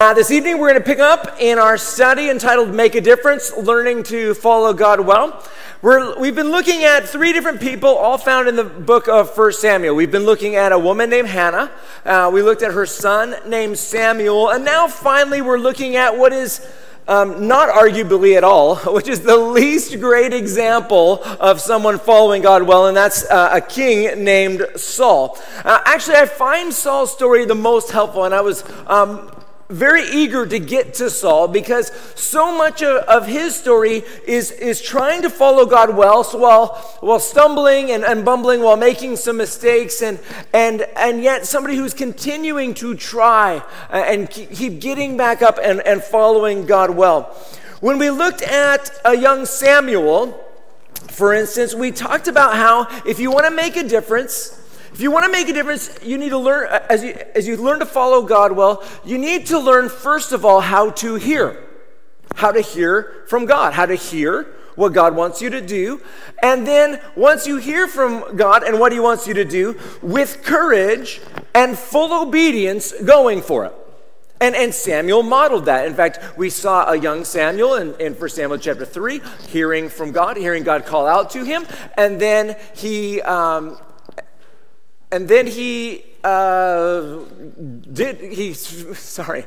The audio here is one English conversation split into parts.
Uh, this evening, we're going to pick up in our study entitled Make a Difference Learning to Follow God Well. we have been looking at three different people, all found in the book of 1 Samuel. We've been looking at a woman named Hannah, uh, we looked at her son named Samuel, and now finally, we're looking at what is um, not arguably at all, which is the least great example of someone following God well, and that's uh, a king named Saul. Uh, actually, I find Saul's story the most helpful, and I was um, very eager to get to Saul because so much of, of, his story is, is trying to follow God well, so while, while stumbling and, and bumbling, while making some mistakes, and, and, and yet somebody who's continuing to try and keep getting back up and, and following God well. When we looked at a young Samuel, for instance, we talked about how if you want to make a difference, if you want to make a difference, you need to learn, uh, as you, as you learn to follow God well, you need to learn, first of all, how to hear. How to hear from God, how to hear what God wants you to do. And then once you hear from God and what He wants you to do, with courage and full obedience, going for it. And, and Samuel modeled that. In fact, we saw a young Samuel in, in 1 Samuel chapter 3 hearing from God, hearing God call out to him. And then he, um, and then he uh, did, he, sorry,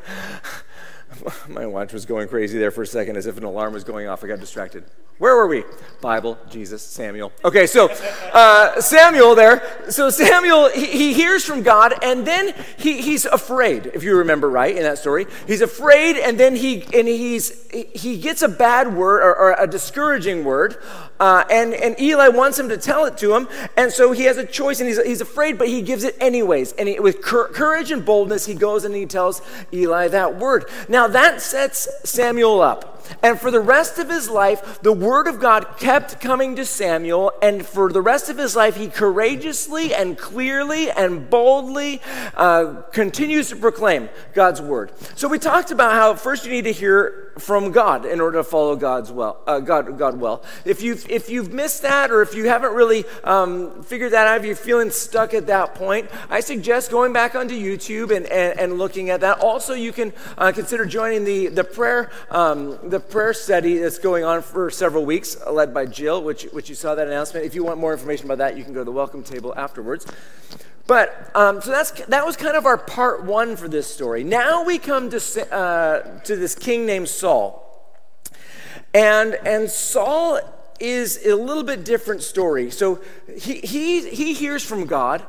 my watch was going crazy there for a second as if an alarm was going off. I got distracted. Where were we? Bible, Jesus, Samuel. Okay, so uh, Samuel there. So Samuel, he, he, hears from God, and then he, he's afraid. If you remember right in that story, he's afraid, and then he and he's he gets a bad word or, or a discouraging word, uh, and and Eli wants him to tell it to him, and so he has a choice, and he's he's afraid, but he gives it anyways, and he, with courage and boldness, he goes and he tells Eli that word. Now that sets Samuel up. And for the rest of his life, the word of God kept coming to Samuel. And for the rest of his life, he courageously and clearly and boldly uh, continues to proclaim God's word. So we talked about how first you need to hear from God in order to follow God's well, uh, God, God well. If you've, if you've missed that or if you haven't really um, figured that out, if you're feeling stuck at that point, I suggest going back onto YouTube and, and, and looking at that. Also, you can uh, consider joining the, the, prayer, um, the prayer study that's going on for several weeks, led by Jill, which, which you saw that announcement. If you want more information about that, you can go to the welcome table afterwards. But um, so that's that was kind of our part one for this story. Now we come to uh, to this king named Saul, and and Saul is a little bit different story. So he he he hears from God,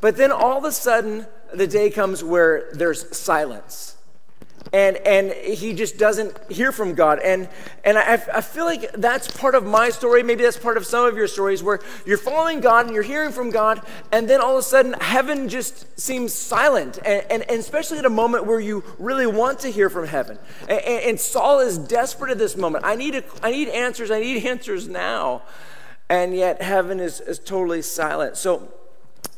but then all of a sudden the day comes where there's silence and and he just doesn't hear from god. And and I, I feel like that's part of my story. Maybe that's part of some of your stories where you're following god and you're hearing from god and then all of a sudden heaven just seems silent. And, and, and especially at a moment where you really want to hear from heaven. And, and saul is desperate at this moment. I need a, i need answers. I need answers now. And yet heaven is, is totally silent. So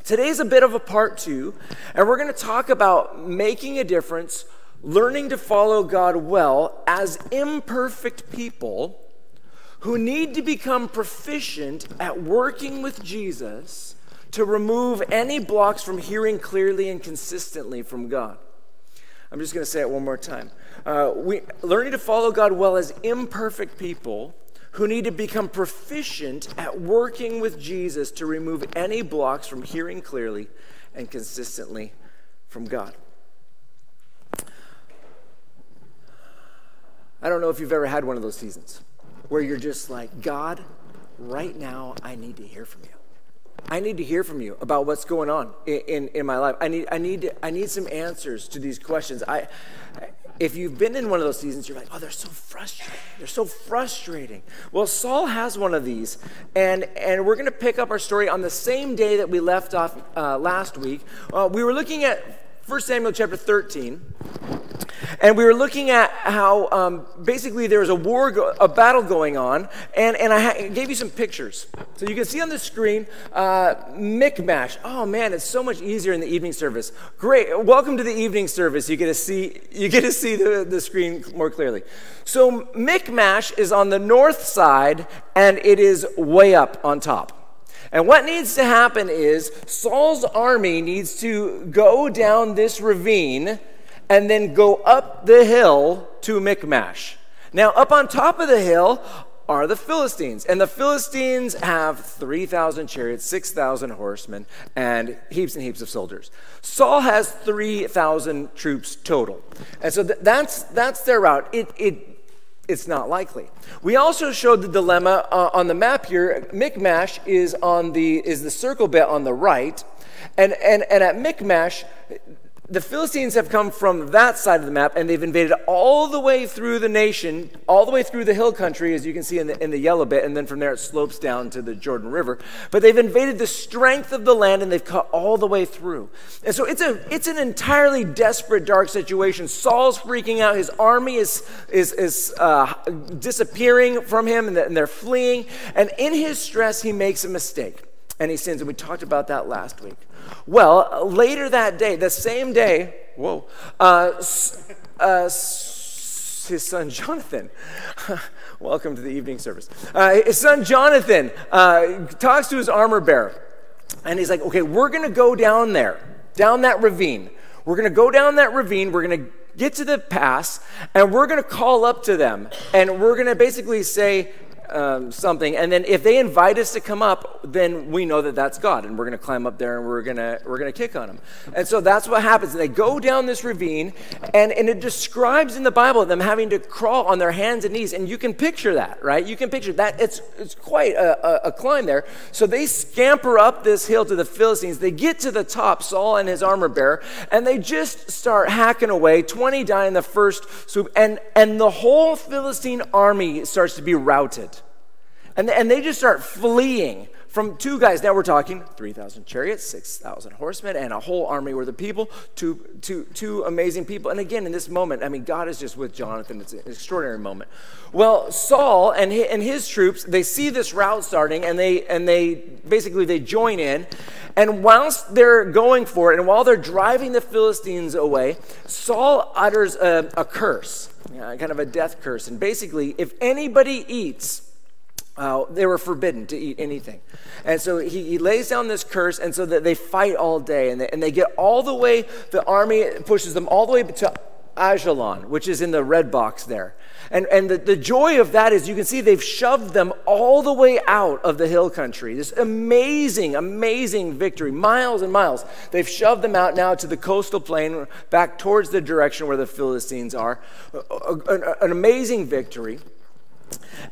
today's a bit of a part two and we're going to talk about making a difference learning to follow God well as imperfect people who need to become proficient at working with Jesus to remove any blocks from hearing clearly and consistently from God. I'm just going to say it one more time. Uh, we, learning to follow God well as imperfect people who need to become proficient at working with Jesus to remove any blocks from hearing clearly and consistently from God. I don't know if you've ever had one of those seasons where you're just like, God, right now, I need to hear from you. I need to hear from you about what's going on in, in, in my life. I need, I, need to, I need some answers to these questions. I, if you've been in one of those seasons, you're like, oh, they're so frustrating. They're so frustrating. Well, Saul has one of these, and, and we're going to pick up our story on the same day that we left off uh, last week. Uh, we were looking at 1 Samuel chapter 13. And we were looking at how um, basically there was a war, go- a battle going on, and, and I ha- gave you some pictures. So you can see on the screen uh, Michmash. Oh man, it's so much easier in the evening service. Great. Welcome to the evening service. You get to see, you get to see the, the screen more clearly. So Michmash is on the north side, and it is way up on top. And what needs to happen is Saul's army needs to go down this ravine and then go up the hill to Michmash. Now, up on top of the hill are the Philistines. And the Philistines have 3,000 chariots, 6,000 horsemen, and heaps and heaps of soldiers. Saul has 3,000 troops total. And so th- that's, that's their route. It, it, it's not likely. We also showed the dilemma uh, on the map here. Michmash is, on the, is the circle bit on the right. And, and, and at Michmash, the Philistines have come from that side of the map and they've invaded all the way through the nation, all the way through the hill country, as you can see in the, in the yellow bit, and then from there it slopes down to the Jordan River. But they've invaded the strength of the land and they've cut all the way through. And so it's, a, it's an entirely desperate, dark situation. Saul's freaking out. His army is, is, is uh, disappearing from him and they're fleeing. And in his stress, he makes a mistake and he sins. And we talked about that last week. Well, later that day, the same day, whoa, uh, uh, his son Jonathan, welcome to the evening service. Uh, his son Jonathan uh, talks to his armor bearer, and he's like, okay, we're going to go down there, down that ravine. We're going to go down that ravine. We're going to get to the pass, and we're going to call up to them, and we're going to basically say, um, something, and then if they invite us to come up, then we know that that's God, and we're going to climb up there and we're going to we're going to kick on them. And so that's what happens. And they go down this ravine, and and it describes in the Bible them having to crawl on their hands and knees, and you can picture that, right? You can picture that. It's it's quite a, a, a climb there. So they scamper up this hill to the Philistines. They get to the top, Saul and his armor bearer, and they just start hacking away. Twenty die in the first swoop, and and the whole Philistine army starts to be routed. And, and they just start fleeing from two guys. Now we're talking 3,000 chariots, 6,000 horsemen, and a whole army worth of people. Two, two, two amazing people. And again, in this moment, I mean, God is just with Jonathan. It's an extraordinary moment. Well, Saul and his, and his troops, they see this route starting, and they, and they basically they join in. And whilst they're going for it, and while they're driving the Philistines away, Saul utters a, a curse, kind of a death curse. And basically, if anybody eats, uh, they were forbidden to eat anything. And so he, he, lays down this curse, and so that they fight all day, and they, and they get all the way, the army pushes them all the way to Ajalon, which is in the red box there. And, and the, the joy of that is you can see they've shoved them all the way out of the hill country. This amazing, amazing victory, miles and miles. They've shoved them out now to the coastal plain, back towards the direction where the Philistines are. An, an amazing victory.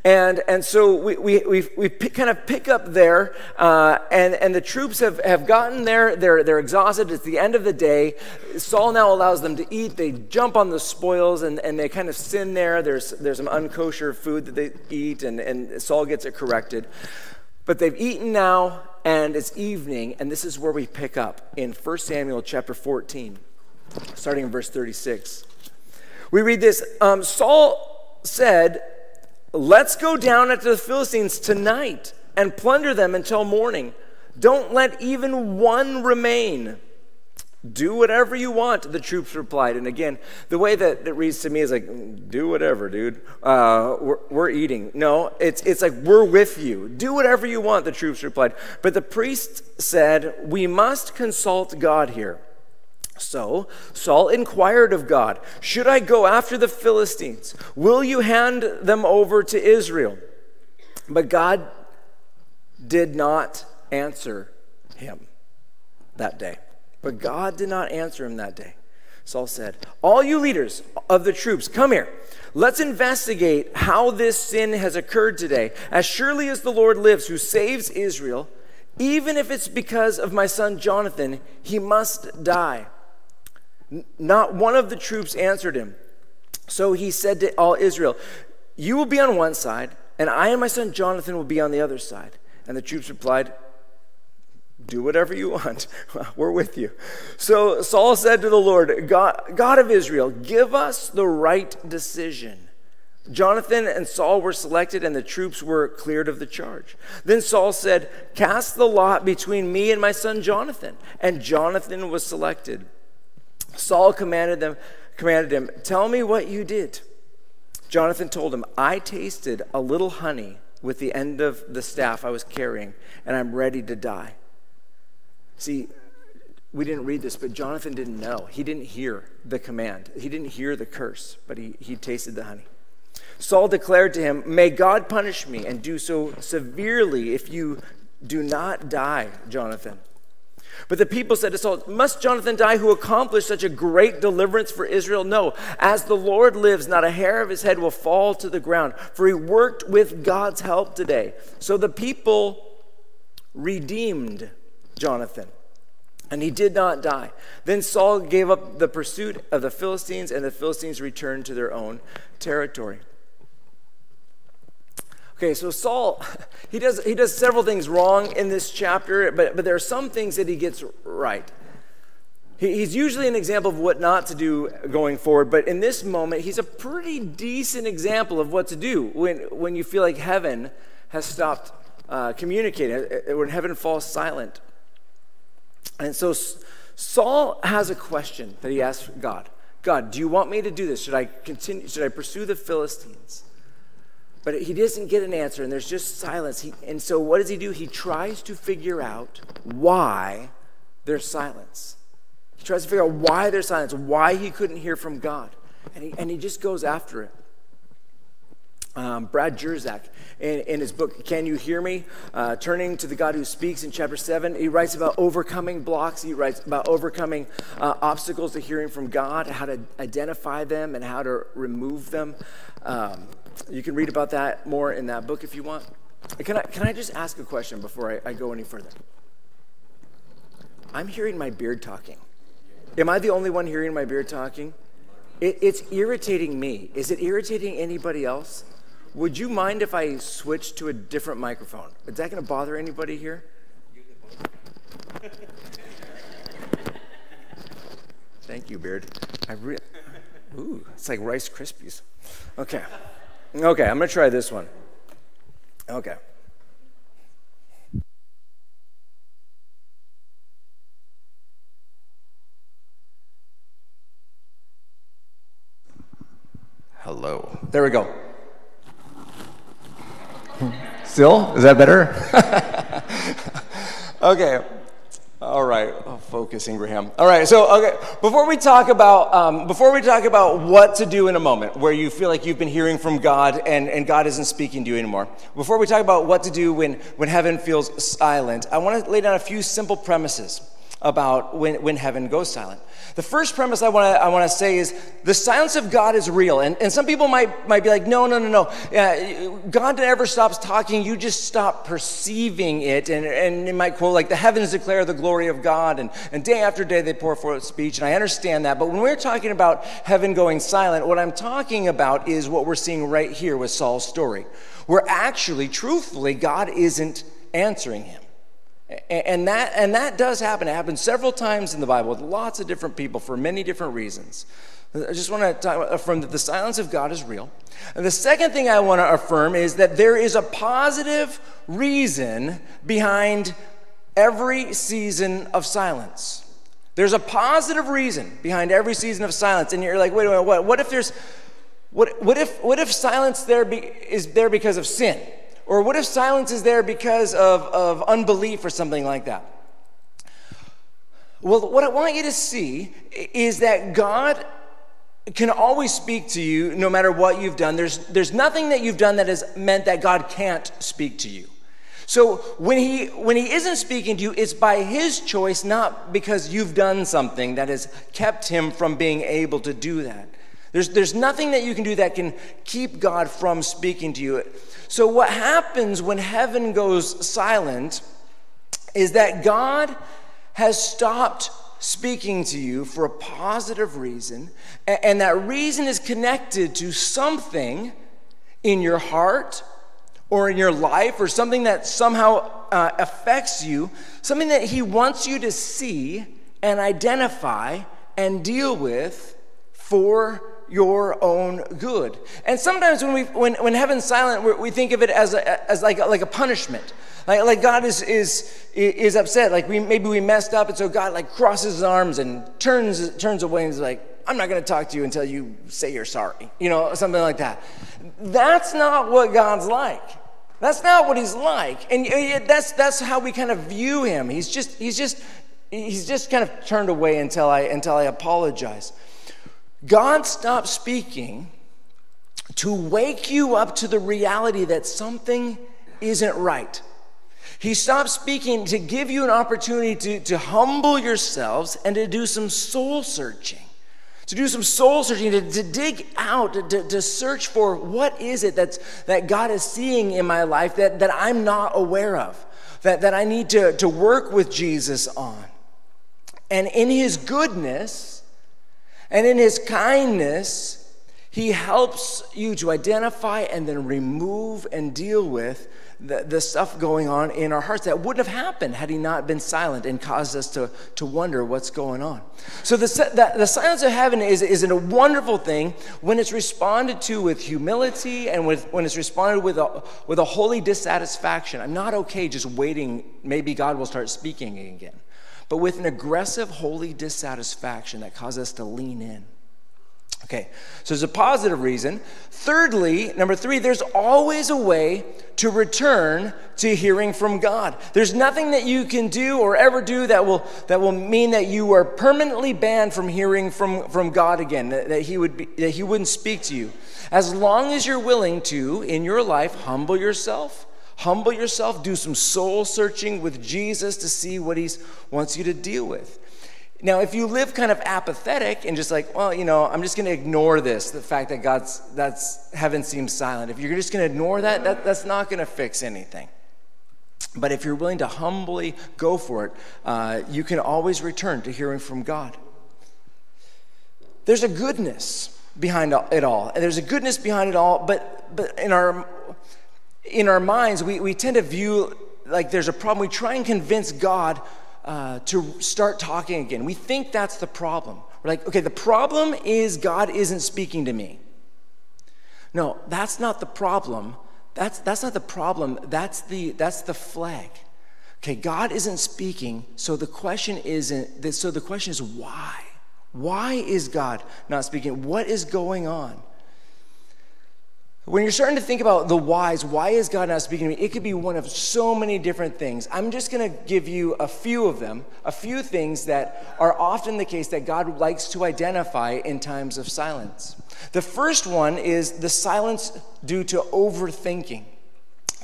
And, and so we, we, we, we pick, kind of pick up there, uh, and, and the troops have, have gotten there. They're, they're exhausted. It's the end of the day. Saul now allows them to eat. They jump on the spoils and, and they kind of sin there. There's, there's some unkosher food that they eat, and, and Saul gets it corrected. But they've eaten now, and it's evening, and this is where we pick up in 1 Samuel chapter 14, starting in verse 36. We read this um, Saul said, Let's go down after the Philistines tonight and plunder them until morning. Don't let even one remain. Do whatever you want, the troops replied. And again, the way that it reads to me is like, do whatever, dude. Uh, we're, we're eating. No, it's, it's like, we're with you. Do whatever you want, the troops replied. But the priest said, We must consult God here. So Saul inquired of God, Should I go after the Philistines? Will you hand them over to Israel? But God did not answer him that day. But God did not answer him that day. Saul said, All you leaders of the troops, come here. Let's investigate how this sin has occurred today. As surely as the Lord lives, who saves Israel, even if it's because of my son Jonathan, he must die. Not one of the troops answered him. So he said to all Israel, You will be on one side, and I and my son Jonathan will be on the other side. And the troops replied, Do whatever you want. We're with you. So Saul said to the Lord, God, God of Israel, give us the right decision. Jonathan and Saul were selected, and the troops were cleared of the charge. Then Saul said, Cast the lot between me and my son Jonathan. And Jonathan was selected. Saul commanded them, commanded him, Tell me what you did. Jonathan told him, I tasted a little honey with the end of the staff I was carrying, and I'm ready to die. See, we didn't read this, but Jonathan didn't know. He didn't hear the command, he didn't hear the curse, but he, he tasted the honey. Saul declared to him, May God punish me and do so severely if you do not die, Jonathan. But the people said to Saul, Must Jonathan die who accomplished such a great deliverance for Israel? No, as the Lord lives, not a hair of his head will fall to the ground, for he worked with God's help today. So the people redeemed Jonathan, and he did not die. Then Saul gave up the pursuit of the Philistines, and the Philistines returned to their own territory. Okay, so Saul, he does, he does several things wrong in this chapter, but, but there are some things that he gets right. He, he's usually an example of what not to do going forward, but in this moment, he's a pretty decent example of what to do when, when you feel like heaven has stopped uh, communicating, uh, uh, when heaven falls silent. And so Saul has a question that he asks God God, do you want me to do this? Should I continue? Should I pursue the Philistines? But he doesn't get an answer, and there's just silence. He, and so, what does he do? He tries to figure out why there's silence. He tries to figure out why there's silence, why he couldn't hear from God. And he, and he just goes after it. Um, Brad Jersak, in, in, his book, Can You Hear Me? Uh, Turning to the God Who Speaks in chapter 7, he writes about overcoming blocks. He writes about overcoming uh, obstacles to hearing from God, how to identify them, and how to remove them. Um, you can read about that more in that book if you want. Can I, can I just ask a question before I, I go any further? I'm hearing my beard talking. Am I the only one hearing my beard talking? It, it's irritating me. Is it irritating anybody else? Would you mind if I switch to a different microphone? Is that going to bother anybody here? Thank you, Beard. I re- Ooh, it's like Rice Krispies. Okay. Okay, I'm going to try this one. Okay. Hello. There we go. Still? Is that better? okay. All right, oh, focus, Ingraham. All right, so okay, before we talk about um, before we talk about what to do in a moment, where you feel like you've been hearing from God and, and God isn't speaking to you anymore, before we talk about what to do when when heaven feels silent, I want to lay down a few simple premises about when, when heaven goes silent. The first premise I want to I wanna say is the silence of God is real. And, and some people might, might be like, no, no, no, no. Uh, God never stops talking. You just stop perceiving it. And, and it might quote, like, the heavens declare the glory of God. And, and day after day they pour forth speech. And I understand that. But when we're talking about heaven going silent, what I'm talking about is what we're seeing right here with Saul's story, where actually, truthfully, God isn't answering him. And that, and that does happen. It happens several times in the Bible with lots of different people for many different reasons. I just want to talk, affirm that the silence of God is real. And the second thing I want to affirm is that there is a positive reason behind every season of silence. There's a positive reason behind every season of silence. And you're like, wait a minute, what, what if there's, what, what, if, what if silence there be, is there because of sin? Or what if silence is there because of, of unbelief or something like that? Well, what I want you to see is that God can always speak to you no matter what you've done. There's, there's nothing that you've done that has meant that God can't speak to you. So when he, when he isn't speaking to you, it's by his choice, not because you've done something that has kept him from being able to do that. There's, there's nothing that you can do that can keep God from speaking to you. So, what happens when heaven goes silent is that God has stopped speaking to you for a positive reason, and that reason is connected to something in your heart or in your life or something that somehow uh, affects you, something that He wants you to see and identify and deal with for your own good. And sometimes when, we, when, when heaven's silent, we think of it as, a, as like, a, like a punishment. Like, like God is, is, is upset. Like we, maybe we messed up, and so God like crosses his arms and turns, turns away and is like, I'm not going to talk to you until you say you're sorry. You know, something like that. That's not what God's like. That's not what he's like. And uh, that's, that's how we kind of view him. He's just, he's just he's just kind of turned away until I, until I apologize. God stopped speaking to wake you up to the reality that something isn't right. He stopped speaking to give you an opportunity to, to humble yourselves and to do some soul searching. To do some soul searching, to, to dig out, to, to search for what is it that's, that God is seeing in my life that, that I'm not aware of, that, that I need to, to work with Jesus on. And in his goodness and in his kindness, he helps you to identify and then remove and deal with the, the stuff going on in our hearts that wouldn't have happened had he not been silent and caused us to, to wonder what's going on. So, the, the, the silence of heaven is, is a wonderful thing when it's responded to with humility and with, when it's responded with a, with a holy dissatisfaction. I'm not okay just waiting, maybe God will start speaking again but with an aggressive, holy dissatisfaction that causes us to lean in. Okay, so there's a positive reason. Thirdly, number three, there's always a way to return to hearing from God. There's nothing that you can do or ever do that will, that will mean that you are permanently banned from hearing from, from God again, that, that, he would be, that He wouldn't speak to you. As long as you're willing to, in your life, humble yourself, Humble yourself, do some soul searching with Jesus to see what he wants you to deal with. Now, if you live kind of apathetic and just like, well, you know, I'm just going to ignore this, the fact that God's, that's, heaven seems silent. If you're just going to ignore that, that that's not going to fix anything. But if you're willing to humbly go for it, uh, you can always return to hearing from God. There's a goodness behind it all. And there's a goodness behind it all, but, but in our in our minds, we, we tend to view like there's a problem. We try and convince God uh, to start talking again. We think that's the problem. We're like, okay, the problem is God isn't speaking to me. No, that's not the problem. That's, that's not the problem. That's the, that's the flag. Okay, God isn't speaking, so the question isn't, so the question is why? Why is God not speaking? What is going on? When you're starting to think about the whys, why is God not speaking to me? It could be one of so many different things. I'm just going to give you a few of them, a few things that are often the case that God likes to identify in times of silence. The first one is the silence due to overthinking.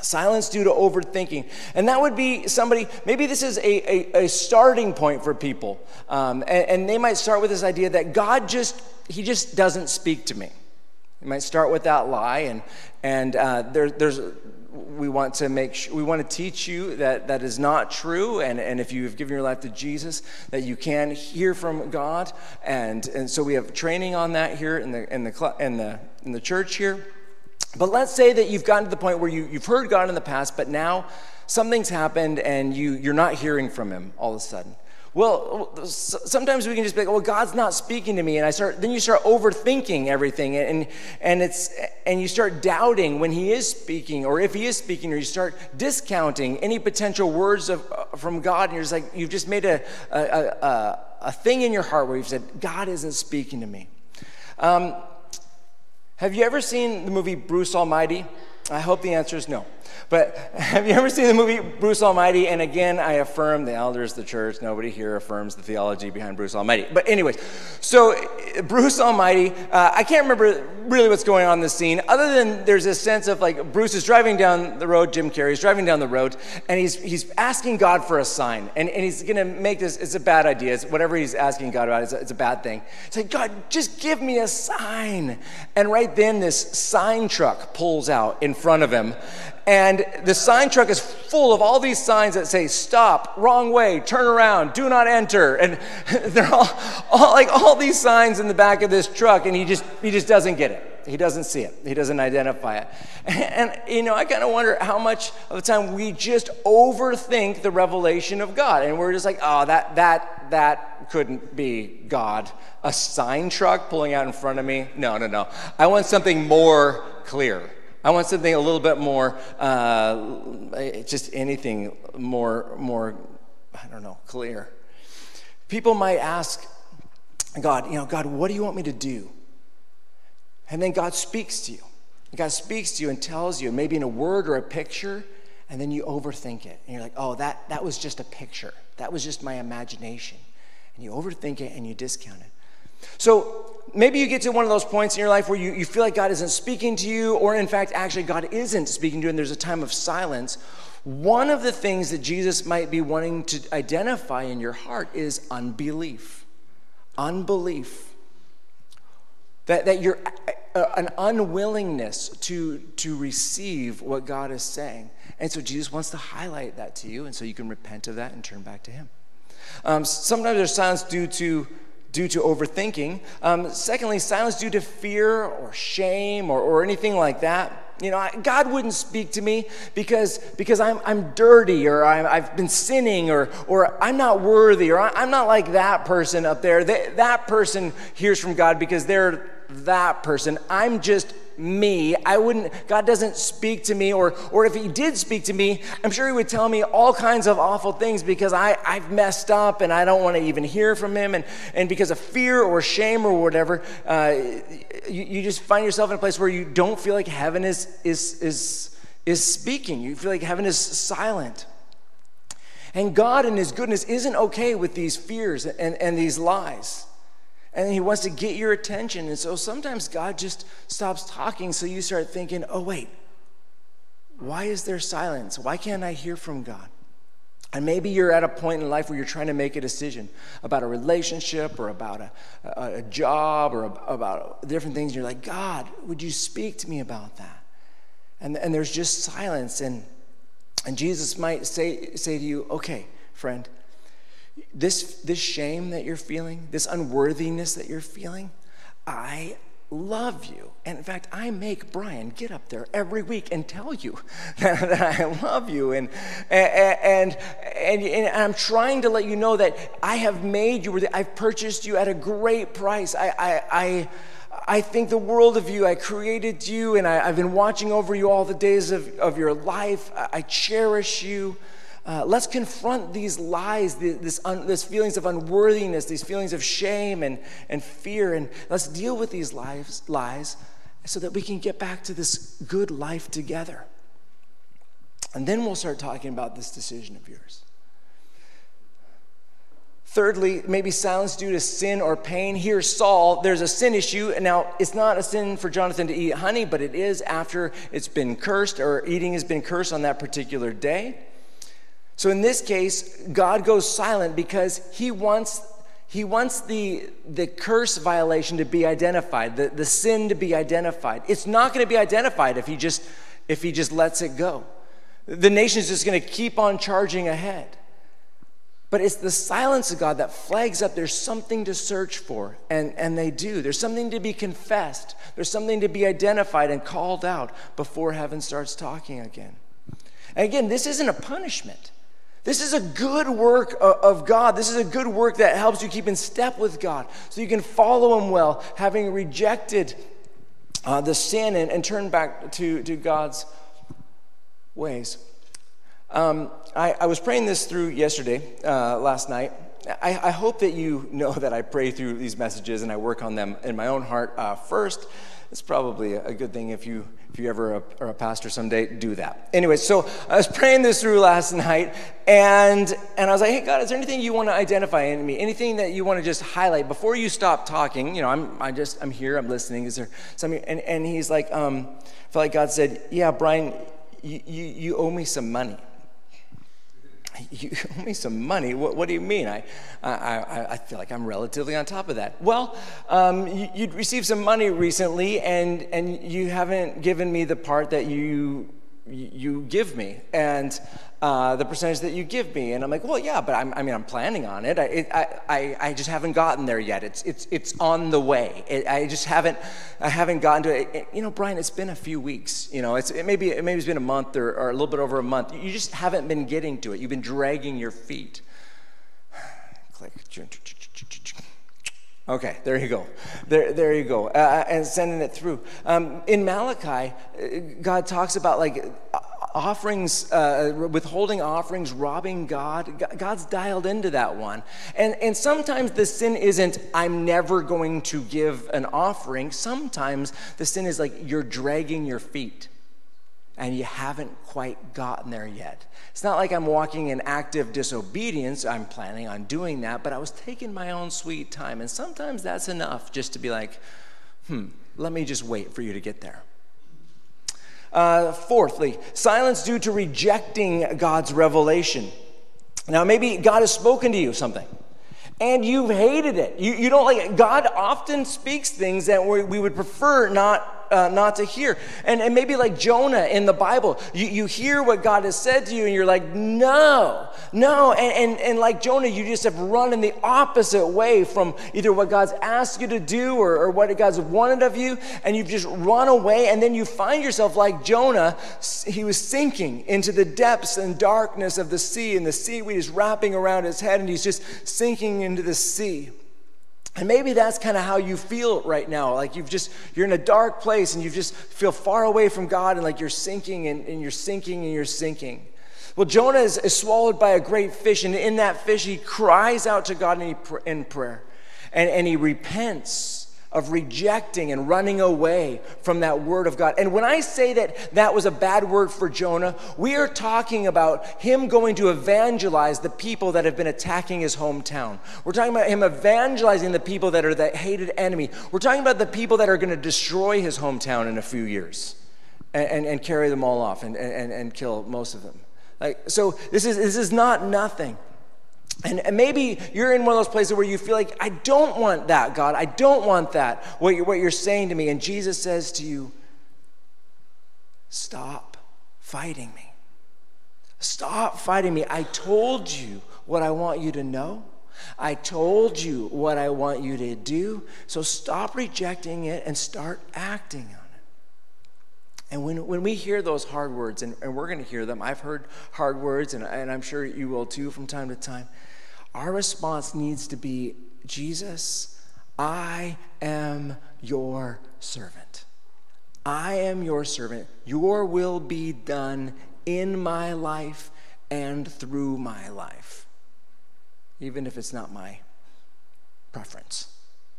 Silence due to overthinking. And that would be somebody, maybe this is a, a, a starting point for people. Um, and, and they might start with this idea that God just, He just doesn't speak to me. You might start with that lie, and, and uh, there, there's, we want to make sure, we want to teach you that that is not true. And, and if you've given your life to Jesus, that you can hear from God. And, and so we have training on that here in the, in the, in the, in the church here. But let's say that you've gotten to the point where you, you've heard God in the past, but now something's happened and you, you're not hearing from Him all of a sudden. Well, sometimes we can just be like, well, God's not speaking to me. And I start, then you start overthinking everything and, and it's, and you start doubting when he is speaking or if he is speaking, or you start discounting any potential words of, uh, from God. And you're just like, you've just made a, a, a, a thing in your heart where you've said, God isn't speaking to me. Um, have you ever seen the movie Bruce Almighty? I hope the answer is no. But have you ever seen the movie Bruce Almighty? And again, I affirm the elders, the church, nobody here affirms the theology behind Bruce Almighty. But, anyways, so Bruce Almighty, uh, I can't remember really what's going on in this scene, other than there's this sense of like Bruce is driving down the road, Jim Carrey's driving down the road, and he's, he's asking God for a sign. And, and he's going to make this, it's a bad idea. It's whatever he's asking God about, it's a, it's a bad thing. It's like, God, just give me a sign. And right then, this sign truck pulls out in front of him. And the sign truck is full of all these signs that say, stop, wrong way, turn around, do not enter. And they're all, all, like all these signs in the back of this truck, and he just, he just doesn't get it. He doesn't see it. He doesn't identify it. And, and you know, I kind of wonder how much of the time we just overthink the revelation of God. And we're just like, oh, that, that, that couldn't be God. A sign truck pulling out in front of me? No, no, no. I want something more clear. I want something a little bit more, uh, just anything more, more, I don't know, clear. People might ask God, you know, God, what do you want me to do? And then God speaks to you. God speaks to you and tells you, maybe in a word or a picture, and then you overthink it. And you're like, oh, that, that was just a picture. That was just my imagination. And you overthink it and you discount it. So maybe you get to one of those points in your life where you, you feel like God isn't speaking to you, or in fact, actually, God isn't speaking to you, and there's a time of silence. One of the things that Jesus might be wanting to identify in your heart is unbelief. Unbelief. That, that you're an unwillingness to, to receive what God is saying. And so Jesus wants to highlight that to you, and so you can repent of that and turn back to Him. Um, sometimes there's silence due to due to overthinking. Um, secondly, silence due to fear or shame or, or anything like that. You know, God wouldn't speak to me because, because I'm, I'm dirty or i have been sinning or, or I'm not worthy or I'm not like that person up there. That, that person hears from God because they're that person. I'm just me. I wouldn't, God doesn't speak to me, or, or if He did speak to me, I'm sure He would tell me all kinds of awful things because I, I've messed up and I don't want to even hear from Him. And, and because of fear or shame or whatever, uh, you, you just find yourself in a place where you don't feel like heaven is, is, is, is speaking. You feel like heaven is silent. And God, in His goodness, isn't okay with these fears and, and these lies and he wants to get your attention. And so sometimes God just stops talking, so you start thinking, oh, wait, why is there silence? Why can't I hear from God? And maybe you're at a point in life where you're trying to make a decision about a relationship or about a, a, a job or about different things. And you're like, God, would you speak to me about that? And, and there's just silence. And, and Jesus might say, say to you, okay, friend, this, this shame that you're feeling, this unworthiness that you're feeling, I love you. And in fact, I make Brian get up there every week and tell you that, that I love you. And, and, and, and, and I'm trying to let you know that I have made you, I've purchased you at a great price. I, I, I, I think the world of you. I created you, and I, have been watching over you all the days of, of your life. I, I cherish you. Uh, let's confront these lies, this, un, this feelings of unworthiness, these feelings of shame and, and fear, and let's deal with these lies, lies so that we can get back to this good life together. And then we'll start talking about this decision of yours. Thirdly, maybe silence due to sin or pain. Here, Saul, there's a sin issue. And now, it's not a sin for Jonathan to eat honey, but it is after it's been cursed or eating has been cursed on that particular day. So in this case, God goes silent because he wants, he wants the, the curse violation to be identified, the, the sin to be identified. It's not going to be identified if he just if he just lets it go. The nation is just going to keep on charging ahead. But it's the silence of God that flags up there's something to search for, and, and they do. There's something to be confessed, there's something to be identified and called out before heaven starts talking again. And again, this isn't a punishment. This is a good work of God. This is a good work that helps you keep in step with God so you can follow Him well, having rejected uh, the sin and, and turn back to, to God's ways. Um, I, I, was praying this through yesterday, uh, last night. I, I, hope that you know that I pray through these messages and I work on them in my own heart uh, first. It's probably a good thing if you if you ever are a pastor someday, do that. Anyway, so I was praying this through last night, and and I was like, hey God, is there anything you want to identify in me? Anything that you want to just highlight before you stop talking? You know, I'm I just I'm here, I'm listening. Is there something? And and he's like, um, I felt like God said, yeah, Brian, you you, you owe me some money you owe me some money. What, what do you mean? I, I, I feel like I'm relatively on top of that. Well, um, you, would received some money recently, and, and you haven't given me the part that you you give me and uh, the percentage that you give me and i'm like well yeah but I'm, i mean i'm planning on it I, it I, I, just haven't gotten there yet it's, it's, it's on the way it, i just haven't i haven't gotten to it. it. you know brian it's been a few weeks you know it's, it maybe, it maybe it's been a month or, or a little bit over a month you just haven't been getting to it you've been dragging your feet click Okay, there you go. There, there you go. Uh, and sending it through. Um, in Malachi, uh, God talks about like offerings, uh, withholding offerings, robbing God. God's dialed into that one. And, and sometimes the sin isn't, I'm never going to give an offering. Sometimes the sin is like, you're dragging your feet. and you haven't quite gotten there yet. It's not like I'm walking in active disobedience. I'm planning on doing that, but I was taking my own sweet time. And sometimes that's enough just to be like, hmm, let me just wait for you to get there. Uh, fourthly, silence due to rejecting God's revelation. Now, maybe God has spoken to you something and you've hated it. You, you don't like it. God often speaks things that we, we would prefer not uh, not to hear. And, and maybe like Jonah in the Bible, you, you hear what God has said to you and you're like, no, no. And, and, and like Jonah, you just have run in the opposite way from either what God's asked you to do or, or what God's wanted of you. And you've just run away. And then you find yourself like Jonah, he was sinking into the depths and darkness of the sea, and the seaweed is wrapping around his head, and he's just sinking into the sea. And maybe that's kind of how you feel right now. Like you've just, you're in a dark place and you just feel far away from God and like you're sinking and, and you're sinking and you're sinking. Well, Jonah is, is, swallowed by a great fish, and in that fish, he cries out to God in, in prayer and, and he repents of rejecting and running away from that word of God. And when I say that that was a bad word for Jonah, we are talking about him going to evangelize the people that have been attacking his hometown. We're talking about him evangelizing the people that are the hated enemy. We're talking about the people that are going to destroy his hometown in a few years and, and, and carry them all off and, and, and kill most of them. Like, so this is, this is not nothing. And, and, maybe you're in one of those places where you feel like, I don't want that, God. I don't want that, what you're, what you're saying to me. And Jesus says to you, Stop fighting me. Stop fighting me. I told you what I want you to know. I told you what I want you to do. So stop rejecting it and start acting on it. And when, when we hear those hard words, and, and we're going to hear them, I've heard hard words, and, and I'm sure you will too from time to time our response needs to be Jesus, I am your servant. I am your servant. Your will be done in my life and through my life, even if it's not my preference.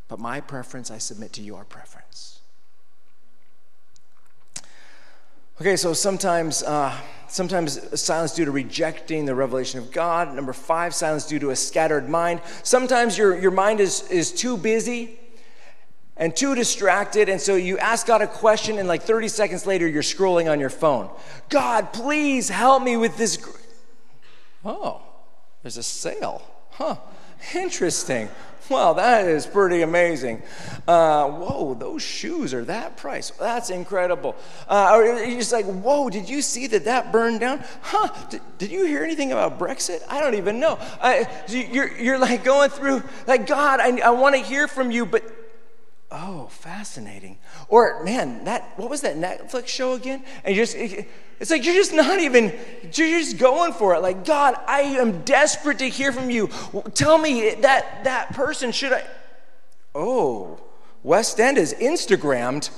But my preference, I submit to your preference. Okay, so sometimes, uh, sometimes silence due to rejecting the revelation of God. Number five, silence due to a scattered mind. Sometimes your, your mind is, is too busy and too distracted, and so you ask God a question, and like 30 seconds later, you're scrolling on your phone. God, please help me with this. Gr-. Oh, there's a sale. Huh, interesting. Well, that is pretty amazing. Uh, whoa, those shoes are that price. That's incredible. Uh, or you're just like, whoa, did you see that that burned down? Huh, did, did you hear anything about Brexit? I don't even know. Uh, you're, you're like going through, like, God, I, I want to hear from you, but oh, fascinating. Or, man, that, what was that Netflix show again? And you just, it's like you're just not even, you're just going for it. Like, God, I am desperate to hear from you. Tell me that that person should I. Oh, West End is Instagrammed.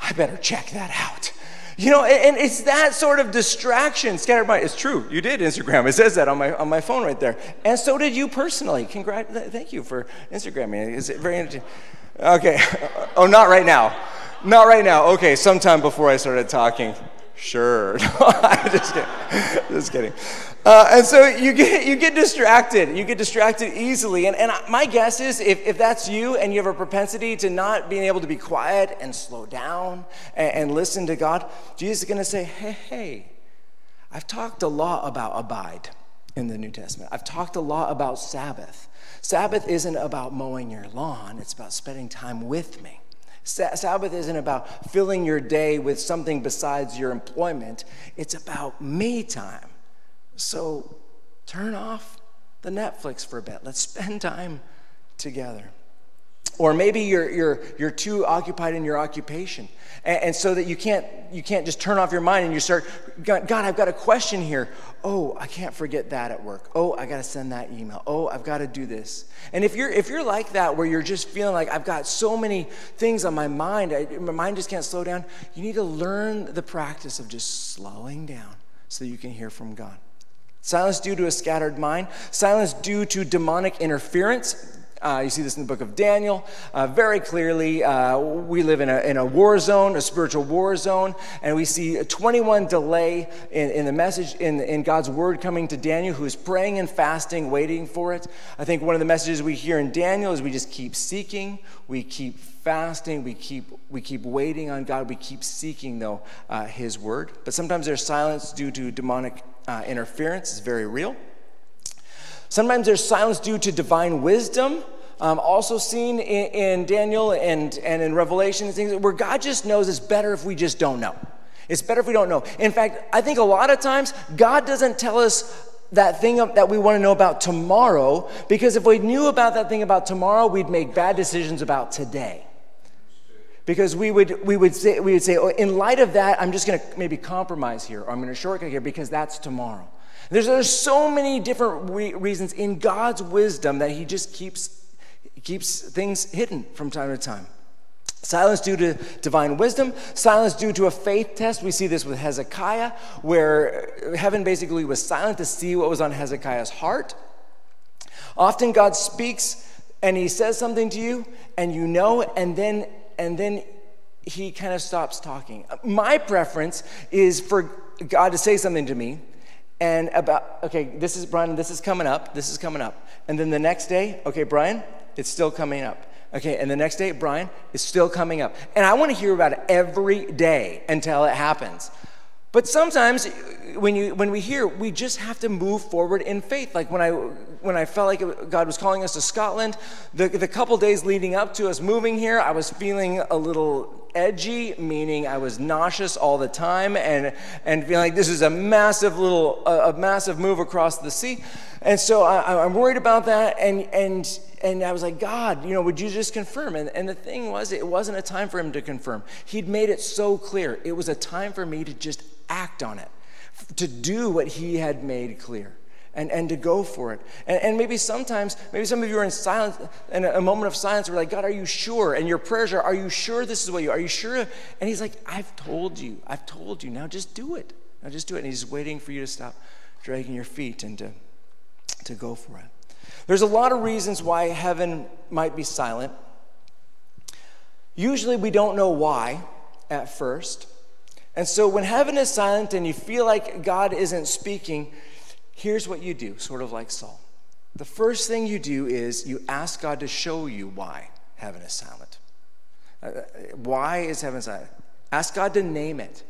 I better check that out. You know, and it's that sort of distraction. Scattered mind. It's true. You did Instagram. It says that on my on my phone right there. And so did you personally. Congrats. Thank you for Instagramming. Is it very interesting? Okay. Oh, not right now. Not right now. Okay, sometime before I started talking. Sure. just kidding. Just kidding. Uh, and so you get, you get distracted. You get distracted easily. And, and my guess is if, if that's you and you have a propensity to not being able to be quiet and slow down and, and listen to God, Jesus is going to say, hey, hey, I've talked a lot about abide in the New Testament. I've talked a lot about Sabbath. Sabbath isn't about mowing your lawn, it's about spending time with me. Sabbath isn't about filling your day with something besides your employment, it's about me time. So turn off the Netflix for a bit. Let's spend time together. Or maybe you're, you're, you're too occupied in your occupation. And, and, so that you can't, you can't just turn off your mind and you start, God, I've got a question here. Oh, I can't forget that at work. Oh, I got to send that email. Oh, I've got to do this. And if you're, if you're like that, where you're just feeling like I've got so many things on my mind, I, my mind just can't slow down, you need to learn the practice of just slowing down so you can hear from God. Silence due to a scattered mind, silence due to demonic interference. Uh, you see this in the book of Daniel uh, very clearly. Uh, we live in a, in a war zone, a spiritual war zone, and we see a 21 delay in, in the message, in, in God's word coming to Daniel, who is praying and fasting, waiting for it. I think one of the messages we hear in Daniel is we just keep seeking, we keep fasting, we keep, we keep waiting on God, we keep seeking, though, uh, His word. But sometimes there's silence due to demonic uh, interference, it's very real. Sometimes there's silence due to divine wisdom. Um, also seen in, in, Daniel and, and in Revelation, things where God just knows it's better if we just don't know. It's better if we don't know. In fact, I think a lot of times God doesn't tell us that thing that we want to know about tomorrow because if we knew about that thing about tomorrow, we'd make bad decisions about today. Because we would, we would say, we would say oh, in light of that, I'm just going to maybe compromise here or I'm going to shortcut here because that's tomorrow. There's, there's so many different re- reasons in God's wisdom that He just keeps, keeps things hidden from time to time. Silence due to divine wisdom, silence due to a faith test. We see this with Hezekiah, where heaven basically was silent to see what was on Hezekiah's heart. Often God speaks and he says something to you, and you know, and then and then he kind of stops talking. My preference is for God to say something to me, and about, okay, this is, Brian, this is coming up, this is coming up. And then the next day, okay, Brian, it's still coming up. Okay, and the next day, Brian, it's still coming up. And I want to hear about it every day until it happens. But sometimes when, you, when we hear, we just have to move forward in faith. Like when I, when I felt like God was calling us to Scotland, the, the couple days leading up to us moving here, I was feeling a little edgy, meaning I was nauseous all the time and, and feeling like this is a massive little, a, massive move across the sea. And so I, I'm worried about that. And, and, and I was like, God, you know, would you just confirm? And, and the thing was, it wasn't a time for him to confirm. He'd made it so clear. It was a time for me to just act on it, to do what he had made clear and, and to go for it. And, and maybe sometimes, maybe some of you are in silence, in a, a moment of silence, we're like, God, are you sure? And your prayers are, are you sure this is what you are? you sure? And he's like, I've told you, I've told you. Now just do it. Now just do it. And he's waiting for you to stop dragging your feet and to, to go for it. There's a lot of reasons why heaven might be silent. Usually we don't know why at first. And so when heaven is silent and you feel like God isn't speaking, here's what you do, sort of like Saul. The first thing you do is you ask God to show you why heaven is silent. Uh, why is heaven silent? Ask God to name it.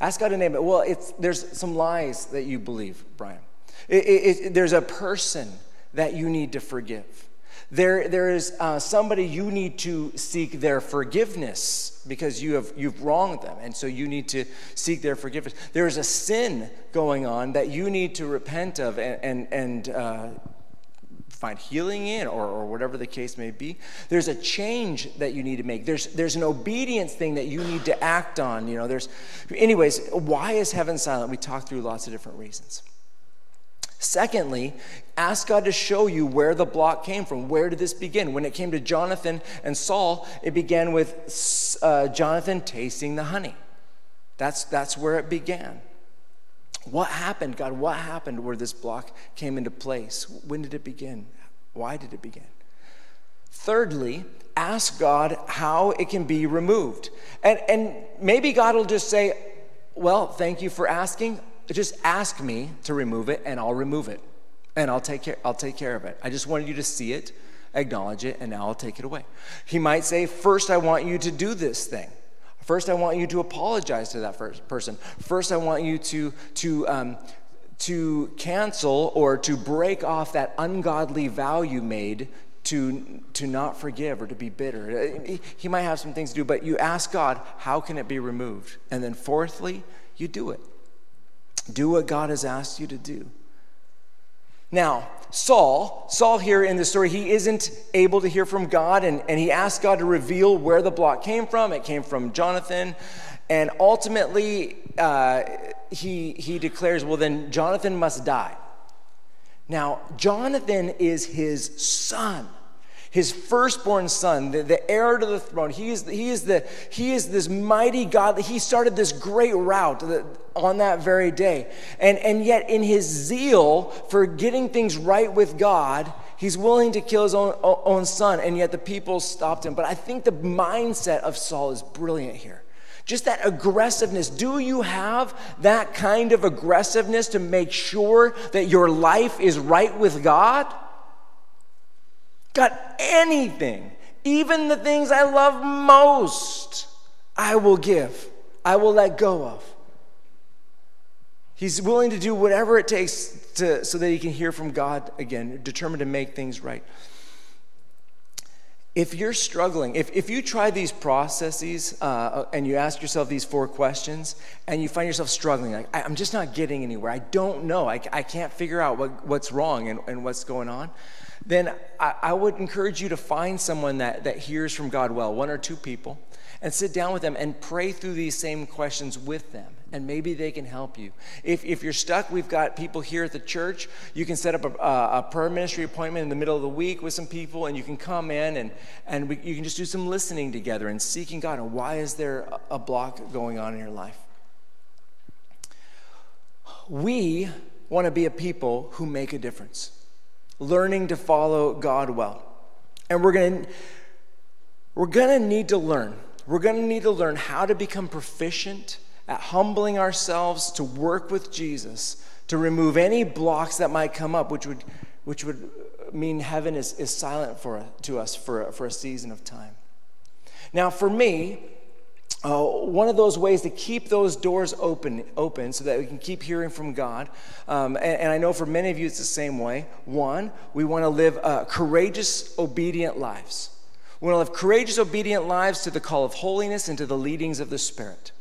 Ask God to name it. Well, it's, there's some lies that you believe, Brian. It, it, it, there's a person that you need to forgive. There, there is uh, somebody you need to seek their forgiveness because you have you've wronged them, and so you need to seek their forgiveness. There is a sin going on that you need to repent of and and, and uh, find healing in, or, or whatever the case may be. There's a change that you need to make. There's there's an obedience thing that you need to act on. You know, there's, anyways. Why is heaven silent? We talked through lots of different reasons. Secondly, ask God to show you where the block came from. Where did this begin? When it came to Jonathan and Saul, it began with uh, Jonathan tasting the honey. That's, that's where it began. What happened, God? What happened where this block came into place? When did it begin? Why did it begin? Thirdly, ask God how it can be removed. And, and maybe God will just say, Well, thank you for asking just ask me to remove it and I'll remove it. And I'll take care, I'll take care of it. I just wanted you to see it, acknowledge it, and now I'll take it away. He might say, First, I want you to do this thing. First, I want you to apologize to that first person. First, I want you to, to, um, to cancel or to break off that ungodly vow you made to, to not forgive or to be bitter. He might have some things to do, but you ask God, how can it be removed? And then, fourthly, you do it. Do what God has asked you to do. Now, Saul, Saul here in the story, he isn't able to hear from God, and, and he asks God to reveal where the block came from. It came from Jonathan. And ultimately, uh, he, he declares, well, then Jonathan must die. Now, Jonathan is his son his firstborn son, the, the heir to the throne. He is, he, is the, he is this mighty God. He started this great route on that very day. And, and yet, in his zeal for getting things right with God, He's willing to kill his own, own son, and yet the people stopped him. But I think the mindset of Saul is brilliant here. Just that aggressiveness. Do you have that kind of aggressiveness to make sure that your life is right with God? God, anything, even the things I love most, I will give, I will let go of. He's willing to do whatever it takes to, so that he can hear from God again, determined to make things right. If you're struggling, if, if you try these processes uh, and you ask yourself these four questions and you find yourself struggling, like, I, am just not getting anywhere, I don't know, I, I can't figure out what, what's wrong and, and what's going on, then I, I would encourage you to find someone that, that hears from God well, one or two people, and sit down with them and pray through these same questions with them and maybe they can help you. If, if you're stuck, we've got people here at the church. You can set up a, a, a prayer ministry appointment in the middle of the week with some people, and you can come in and, and we, you can just do some listening together and seeking God. And why is there a block going on in your life? We want to be a people who make a difference, learning to follow God well. And we're going to we're going to need to learn. We're going to need to learn how to become proficient at humbling ourselves to work with Jesus to remove any blocks that might come up, which would, which would mean heaven is, is silent for, to us for, for a season of time. Now, for me, uh, one of those ways to keep those doors open, open so that we can keep hearing from God, um, and, and, I know for many of you it's the same way. One, we want to live uh, courageous, obedient lives. We want to live courageous, obedient lives to the call of holiness and to the leadings of the Spirit.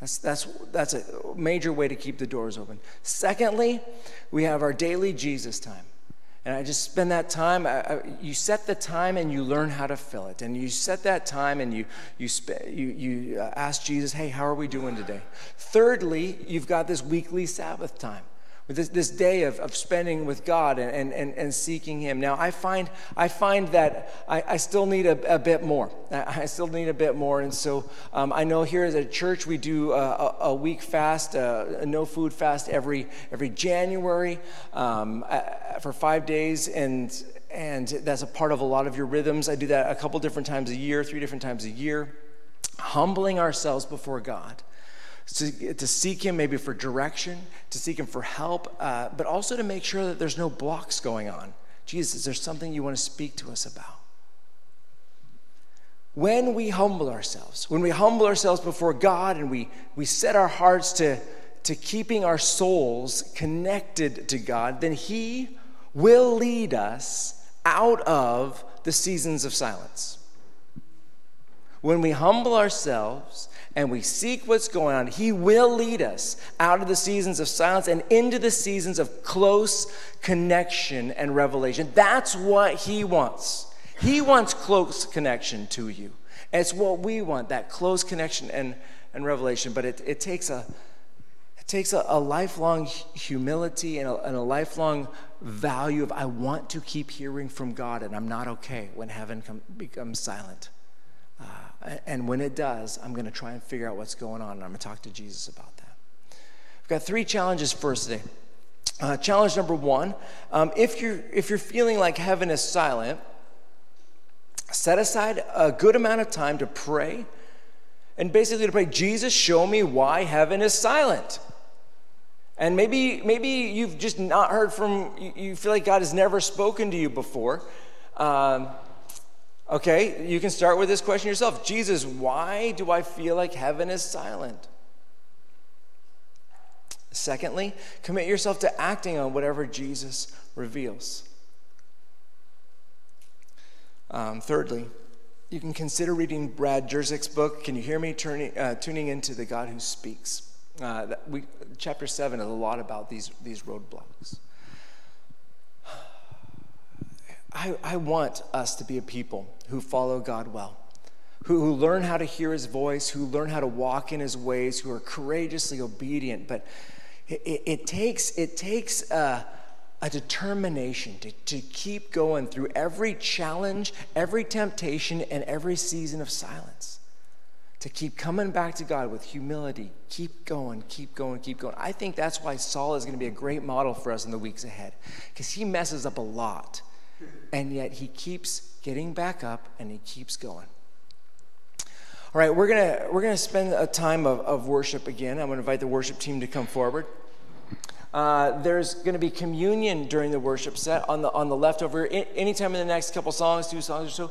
That's, that's, that's a major way to keep the doors open. Secondly, we have our daily Jesus time. And I just spend that time, I, I, you set the time and you learn how to fill it. And you set that time and you, you, sp- you, you uh, ask Jesus, hey, how are we doing today? Thirdly, you've got this weekly Sabbath time this, this day of, of spending with God and, and, and seeking Him. Now, I find, I find that I, I still need a, a bit more. I still need a bit more. And so um, I know here at church we do a, a week fast, a, a, no food fast every, every January um, for five days. And, and that's a part of a lot of your rhythms. I do that a couple different times a year, three different times a year, humbling ourselves before God to, to seek Him maybe for direction, to seek Him for help, uh, but also to make sure that there's no blocks going on. Jesus, is there something you want to speak to us about? When we humble ourselves, when we humble ourselves before God and we, we set our hearts to, to keeping our souls connected to God, then He will lead us out of the seasons of silence. When we humble ourselves and we seek what's going on, He will lead us out of the seasons of silence and into the seasons of close connection and revelation. That's what He wants. He wants close connection to you. it's what we want, that close connection and, and revelation. But it, it takes a it takes a, a lifelong humility and a, and a lifelong value of I want to keep hearing from God, and I'm not okay when heaven come, becomes silent. Uh, and when it does, I'm going to try and figure out what's going on, and I'm going to talk to Jesus about that. I've got three challenges for us today. Uh, challenge number one um, if, you're, if you're feeling like heaven is silent, set aside a good amount of time to pray and basically to pray, Jesus, show me why heaven is silent. And maybe, maybe you've just not heard from, you feel like God has never spoken to you before. Um, Okay, you can start with this question yourself Jesus, why do I feel like heaven is silent? Secondly, commit yourself to acting on whatever Jesus reveals. Um, thirdly, you can consider reading Brad Jersak's book. Can you hear me turning, uh, tuning into the God who speaks? Uh, we, chapter 7 is a lot about these, these roadblocks. I, I want us to be a people who follow God well, who, who learn how to hear his voice, who learn how to walk in his ways, who are courageously obedient. But it, it, it takes, it takes a, a determination to, to keep going through every challenge, every temptation, and every season of silence. To keep coming back to God with humility, keep going, keep going, keep going. I think that's why Saul is going to be a great model for us in the weeks ahead, because he messes up a lot and yet he keeps getting back up and he keeps going. All right, we're gonna we're gonna spend a time of, of worship again. I'm gonna invite the worship team to come forward. Uh, there's going to be communion during the worship set on the on the leftover. Anytime in the next couple songs, two songs or so, you